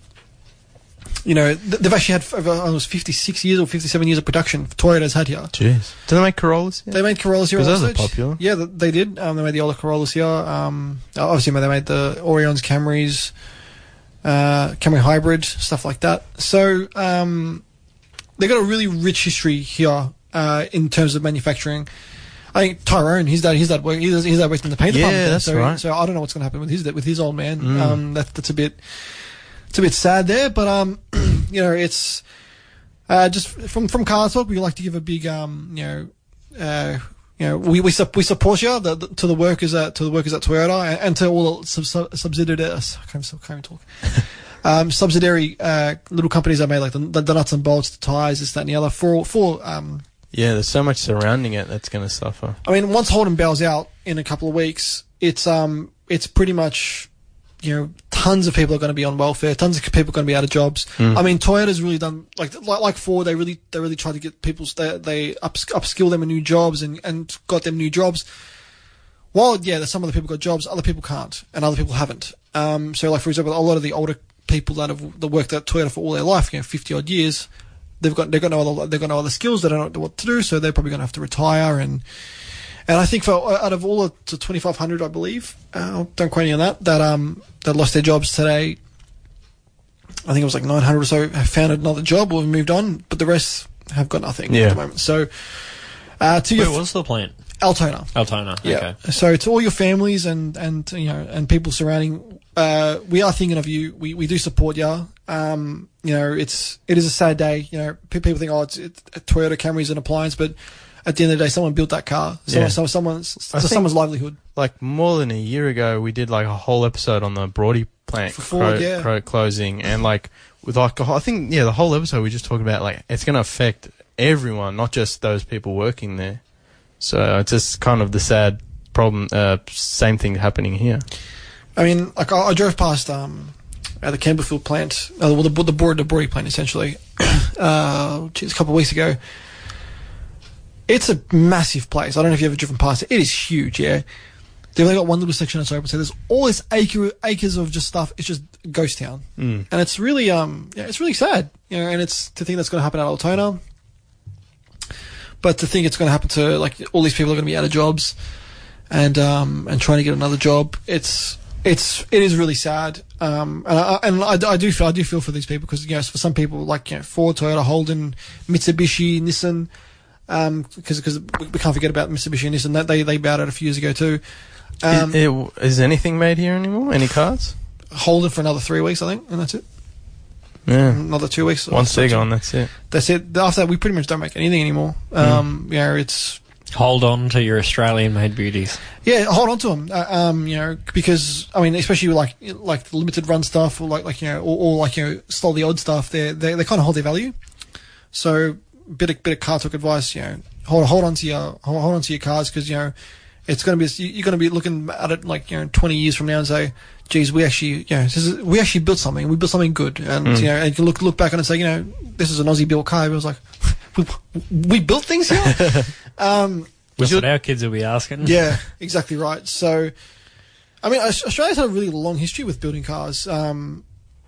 you know, they've actually had over almost fifty six years or fifty seven years of production. Toyota's had here. Jeez. Do they make Corollas? Yeah. They made Corollas here. 'Cause those are popular. Yeah, they did. Um, they made the older Corollas here. Um, obviously, they made the Aurions, Camrys, uh, Camry Hybrid, stuff like that. So um, they got a really rich history here uh, in terms of manufacturing. I think Tyrone, he's that he's that work he's, he's that worked in the paint Yeah, department. there. that's so, right. So I don't know what's going to happen with his that with his old man. Mm. Um, that, that's a bit it's a bit sad there, but um, you know, it's uh, just from from Car Torque, we like to give a big um, you know, uh, you know, we we, sup- we support you the, the, to the workers at to the workers at Toyota and, and to all the sub, sub, subsidiaries. I can't, I can't even talk. um, subsidiary uh, little companies that made like the, the, the nuts and bolts, the tires, this, that, and the other. For for um, Yeah, there's so much surrounding it that's going to suffer. I mean, once Holden bows out in a couple of weeks, it's um, it's pretty much, you know, tons of people are going to be on welfare. Tons of people are going to be out of jobs. Mm. I mean, Toyota's really done like like, like Ford. They really they really tried to get people they they up, upskill them in new jobs and and got them new jobs. While yeah, some of the people got jobs, other people can't, and other people haven't. Um, so like for example, a lot of the older people that have that worked at Toyota for all their life, you know, fifty odd years, they've got they've got no other they've got no other skills. They don't know what to do, so they're probably going to have to retire. And and I think for out of all the twenty five hundred, I believe, uh, don't quote me on that, that um that lost their jobs today. I think it was like nine hundred or so have found another job or have moved on, but the rest have got nothing Yeah. at the moment. So. Uh, to Where your was the plant? Altona, Altona. yeah. Okay. So to all your families and and you know and people surrounding, uh, we are thinking of you. We we do support you. Um, you know, it's it is a sad day. You know, people think, oh, it's, it's a Toyota Camry's an appliance, but at the end of the day, someone built that car. Someone, Yeah. so someone's so someone's livelihood. Like more than a year ago, we did like a whole episode on the Brody plant For Ford, cro- yeah. cro- closing, and like with like a whole- I think yeah, the whole episode we just talked about like it's going to affect everyone, not just those people working there. So it's just kind of the sad problem. Uh, same thing happening here. I mean, like I, I drove past um, at the Campbellfield plant, uh, well, the the board the Brody plant essentially, uh, geez, a couple of weeks ago. It's a massive place. I don't know if you've ever driven past it. It is huge. Yeah, they've only got one little section that's open, so there's all this acre acres of just stuff. It's just ghost town, Mm. and it's really um, yeah, it's really sad. You know, and it's to think that's going to happen at Altona. But to think it's going to happen to like all these people are going to be out of jobs, and um, and trying to get another job, it's it's it is really sad. Um, and I, and I, I do feel I do feel for these people because you know for some people like you know Ford, Toyota, Holden, Mitsubishi, Nissan, um, because because we we can't forget about the Mitsubishi and Nissan that they they bowed out a few years ago too. Um, is, it- is anything made here anymore? Any cars? Holden for another three weeks, I think, and that's it. Yeah, Another two weeks. one sig on. That's it. That's it. After that, we pretty much don't make anything anymore. Um, you know, it's Hold on to your Australian-made beauties. Yeah, hold on to them. Uh, um, you know, because I mean, especially like like the limited run stuff, or like like you know, or, or like you know, stole the odd stuff. They they they kind of hold their value. So, bit of bit of car talk advice. You know, hold hold on to your hold, hold on to your cars because you know, it's going to be you're going to be looking at it like you know, 20 years from now and say, geez, we actually you know, this is, we actually built something. We built something good, and Mm. you know, and you can look look back on it and say, you know, this is an Aussie built car. It was like, we, we built things here. um, That's your- what our kids will be asking. yeah, exactly right. So, I mean, Australia's had a really long history with building cars. Um,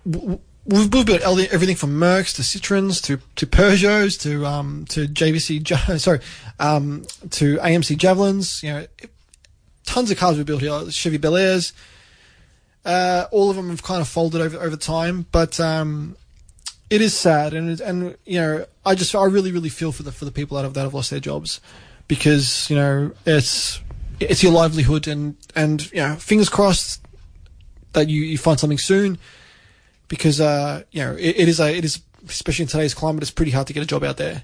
w- w- we've, we've built everything from Mercs to Citroens to to Peugeots to um, to JVC, sorry, um, to AMC Javelins. You know, tons of cars we built here. Chevy Bel Airs. Uh, all of them have kind of folded over over time, but um, it is sad, and and you know, I just I really really feel for the for the people that have that have lost their jobs because you know it's it's your livelihood and and you know fingers crossed that you, you find something soon because uh you know it, it is a it is especially in today's climate it's pretty hard to get a job out there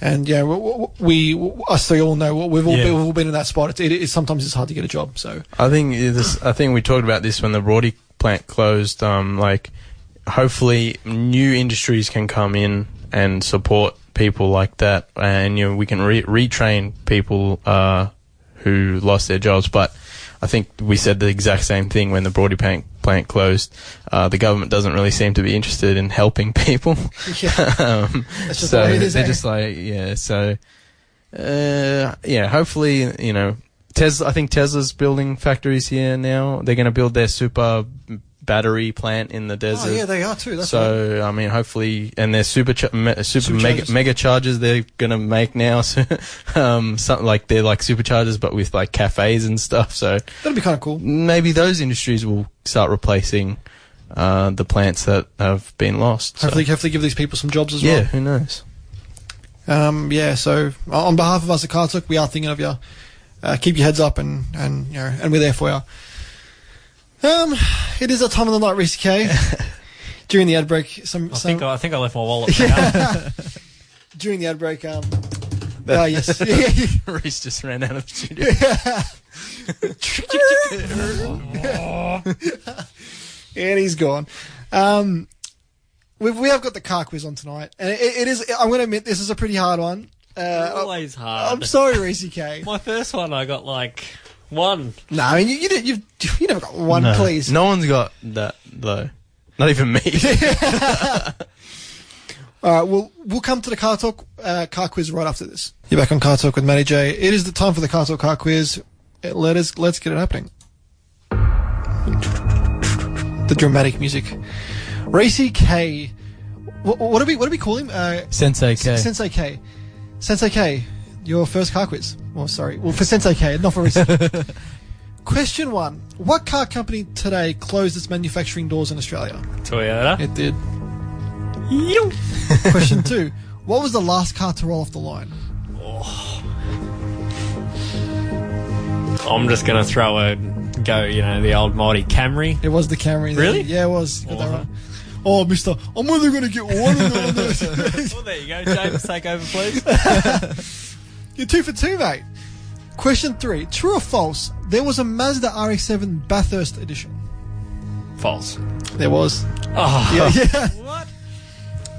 and yeah we, we, us three all know we've all, Yeah. been, we've all been in that spot it's, it, it sometimes it's hard to get a job so I think this. I think we talked about this when the Brody plant closed. Um, like, hopefully, new industries can come in and support people like that, and you know, we can re- retrain people uh, who lost their jobs. But I think we said the exact same thing when the Brody plant plant closed. Uh, the government doesn't really seem to be interested in helping people. Yeah. um, so the way it is, they're eh? just like, yeah. So, uh, yeah. Hopefully, you know, Tesla. I think Tesla's building factories here now. They're going to build their super battery plant in the desert. Oh yeah, they are too. That's right. so I mean, hopefully, and their super cha- me, super mega, mega chargers they're gonna make now. So, um, something like they're like superchargers, but with like cafes and stuff. So That'd be kind of cool. maybe those industries will start replacing uh, the plants that have been lost. So, Hopefully, hopefully give these people some jobs as yeah, well. who knows? Um, yeah. So on behalf of us at Car Torque, we are thinking of you. Uh, keep your heads up, and and you know, and we're there for you. Um, it is that time of the night, Rhys K. during the ad break, some, I some think I, I think I left my wallet. behind. during the ad break, um, ah, yes, Rhys just ran out of the studio. and he's gone. Um, we've, we have got the car quiz on tonight, and it, it is. I'm going to admit this is a pretty hard one. Uh, Always hard. I'm sorry, Rhys K. My first one, I got like one. No, I mean you, you, didn't- you've you never got one, no, please. no one's got that though. Not even me. All right, we'll we'll come to the car talk uh, car quiz right after this. You're back on car talk with Matty J. It is the time for the car talk car quiz. Uh, Let us let's get it happening. The dramatic music. Racy K. What, what do we what do we call him? Uh, Sensei K. Sensei K. Sensei K. Your first car quiz. Well, sorry. Well, for Sensei K, not for Racy. Question one: What car company today closed its manufacturing doors in Australia? Toyota. It did. Question two. What was the last car to roll off the line? Oh. I'm just gonna throw a go. You know the old mighty Camry. It was the Camry. Really? Yeah, it was. You got that Oh. right. Oh, mister, I'm only going to get one of those. Well, there you go, James. Take over, please. You're two for two, mate. Question three. True or false? There was a Mazda RX-7 Bathurst edition. False. There was. Oh, Yeah, yeah. what?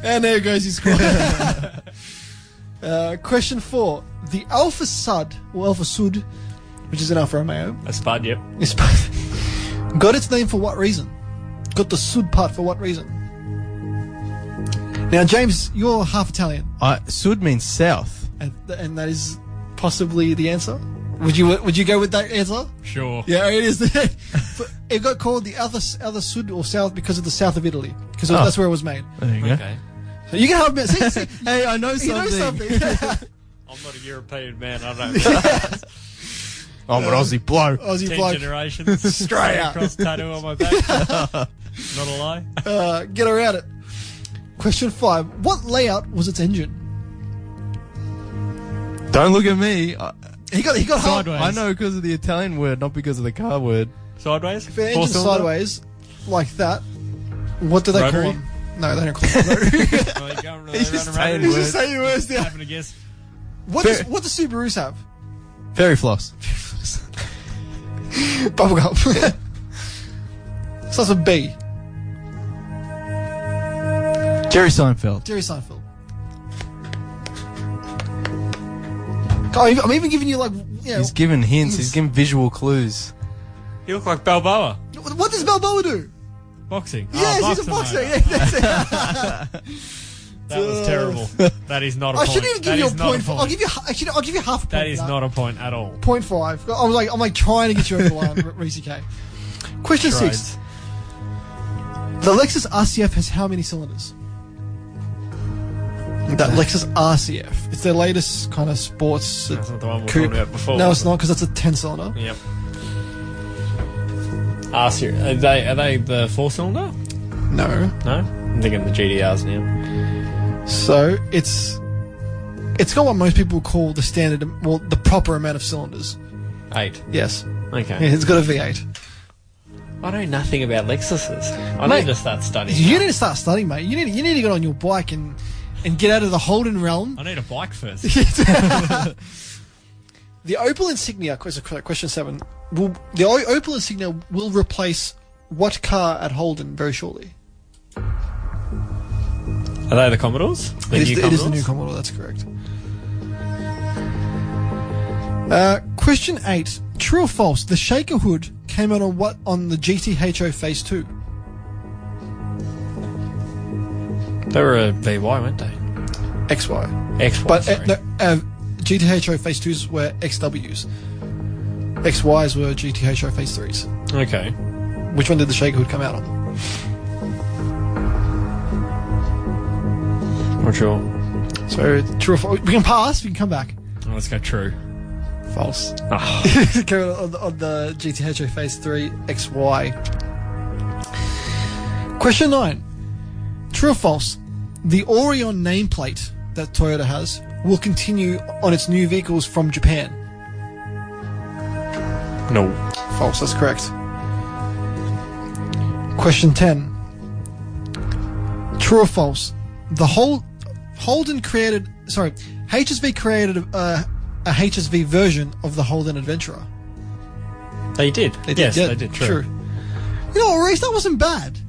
And there goes his score. uh, question four. The Alfasud, or Alfasud, which is an Alfa Romeo, A spud. Yep. is got its name for what reason? Got the Sud part for what reason? Now, James, you're half Italian, I, Sud means south. And, and that is possibly the answer. Would you Would you go with that answer? Sure. Yeah, it is. but it got called the other other Sud or South because of the south of Italy, because Oh. that's where it was made. There you go. Okay. So you can have me. See, see, Hey, I know you know something. I'm not a European man. I don't. know. I'm an Aussie bloke. Aussie Ten bloke. generations Straight out. Cross tattoo on my back. not a lie. Uh, get around it. Question five. What layout was its engine? Don't look at me. I, He got he got half, Sideways. I know because of the Italian word, not because of the car word. Sideways. If the Four engine's cylinder? sideways, like that, what do they Rotary? call them? No, they don't call them rotary. You go, He's just saying He's words. just saying words now. Having a guess. What does what do Subarus have? Fairy floss. Bubblegum. Starts with B. Jerry Seinfeld. Jerry Seinfeld. Oh, God, I'm even- giving you like, you know, He's given hints. He's given visual clues. You look like Balboa. what does Balboa do? Boxing. Yes, oh, he's a boxer. Yeah, that's it. That was terrible. That is not a I point. I shouldn't even give That you a is not point. For, I'll give you. ha- Actually, I'll give you half a point. That for not a point at all. point five. I was like, I'm like trying to get you over the line, R- Rhys K. Question six. The Lexus RCF has how many cylinders? That Lexus RCF. It's their latest kind of sports. That's not the one we were coupe. talking about before. No, it's not because it's a ten cylinder. Yep. Serious. Are they, are they the four cylinder? No. No? I'm thinking the GDRs now. So it's it's got what most people call the standard, well, the proper amount of cylinders. Eight. Yes. Okay. Yeah, it's got a V8. I know nothing about Lexuses. I Mate, need to start studying. You need to start studying, mate. You need you need to get on your bike and and get out of the Holden realm. I need a bike first. The Opel Insignia, question seven, will the Opel Insignia will replace what car at Holden very shortly? Are they the Commodores? The It is, new the, it is the new Commodores? Commodore. That's correct. Uh, question eight: True or false? The Shaker hood came out on what on the GTHO Phase Two? They were a VY, weren't they? XY. XY. But uh, sorry. no, uh, GTHO Phase Twos were XWs. XYs were GTHO Phase Threes. okay. Which one did the Shaker Hood come out on? Not sure. So true or false? We can pass. We can come back. Oh, let's go true. False. Oh, Go on, the- on the GTHO Phase 3 XY. Question 9. True or false? The Aurion nameplate that Toyota has will continue on its new vehicles from Japan. no. False, that's correct. Question 10. True or false? The whole Holden created, sorry, HSV created uh, a HSV version of the Holden Adventra. They did. yes, yeah, they did. True. You know what, Rhys? That wasn't bad.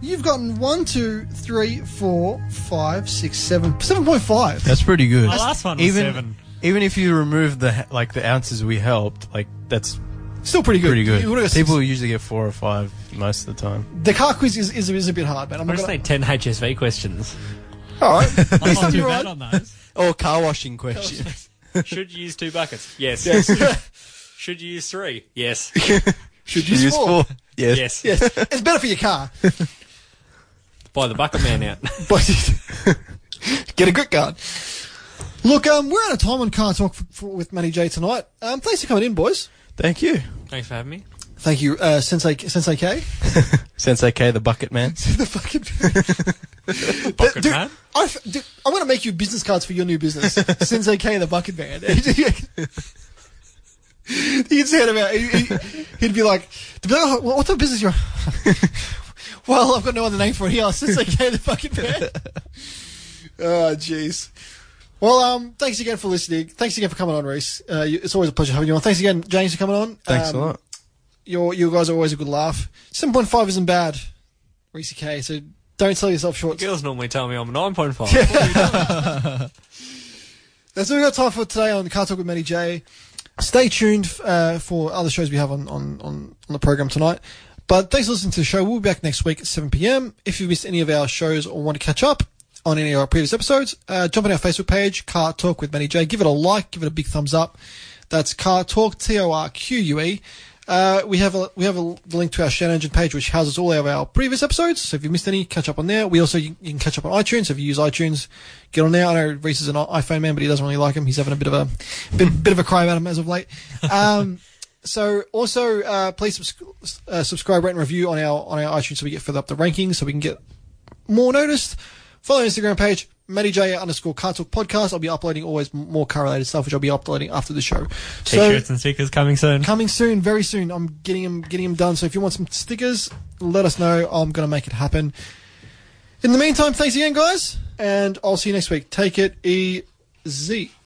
You've gotten one, two, three, four, five, six, seven, seven point five. That's pretty good. The last one was even, seven. Even if you remove the like the ounces we helped, like that's Still pretty good. pretty good. You would've People six- usually get four or five most of the time. the car quiz is, is, is a bit hard, man. I'm I not just gonna. need 10 HSV questions. All right. I'm Next not time too you're bad on. on those. Or car washing question. Should you use two buckets? Yes. Should you use three? Yes. Should you use four. Yes. Yes. Yes, it's better for your car. Buy the bucket man out. But get a grit guard. Look, um, we're out of time on car talk for, for, with Matty J tonight. Um, thanks for coming in, boys. Thank you. Thanks for having me. Thank you, uh, Sensei Sensei K. Sensei K, the bucket man. the fucking Bucket Dude, man? I f- dude, I'm going to make you business cards for your new business. Sensei K, the bucket man. He'd say it about. He, he, he'd be like, they'd be like, "Oh, "What type of business you're?" Well, I've got no other name for it here. Sensei K, the fucking man. oh, jeez. Well, um, thanks again for listening. Thanks again for coming on, Rhys. Uh, you, it's always a pleasure having you on. Thanks again, James, for coming on. Thanks Um, a lot. Your, you guys are always a good laugh. 7.5 isn't bad, Rhys K, so don't sell yourself short. Girls normally tell me I'm 9.5. That's all we got time for today on Car Torque with Matty J. Stay tuned uh, for other shows we have on, on, on, on the program tonight. But thanks for listening to the show. We'll be back next week at 7 p.m. If you've missed any of our shows or want to catch up on any of our previous episodes, uh, jump on our Facebook page, Car Torque with Matty J. Give it a like, give it a big thumbs up. That's Car Torque, T O R Q U E. Uh, we have a we have a link to our Shan Engine page, which houses all of our previous episodes. So if you missed any, catch up on there. We also you, you can catch up on iTunes. If you use iTunes, get on there. I know Rhys is an iPhone man, but he doesn't really like him. He's having a bit of a bit, bit of a cry about him as of late. Um, so also uh, please subs- uh, subscribe, rate, and review on our on our iTunes so we get further up the rankings, so we can get more noticed. Follow our Instagram page, Matty J underscore Car Torque Podcast. I'll be uploading always more car related stuff, which I'll be uploading after the show. So- T-shirts and stickers coming soon. coming soon, very soon. I'm getting them, getting them done. So if you want some stickers, let us know. I'm going to make it happen. In the meantime, thanks again, guys, and I'll see you next week. Take it easy.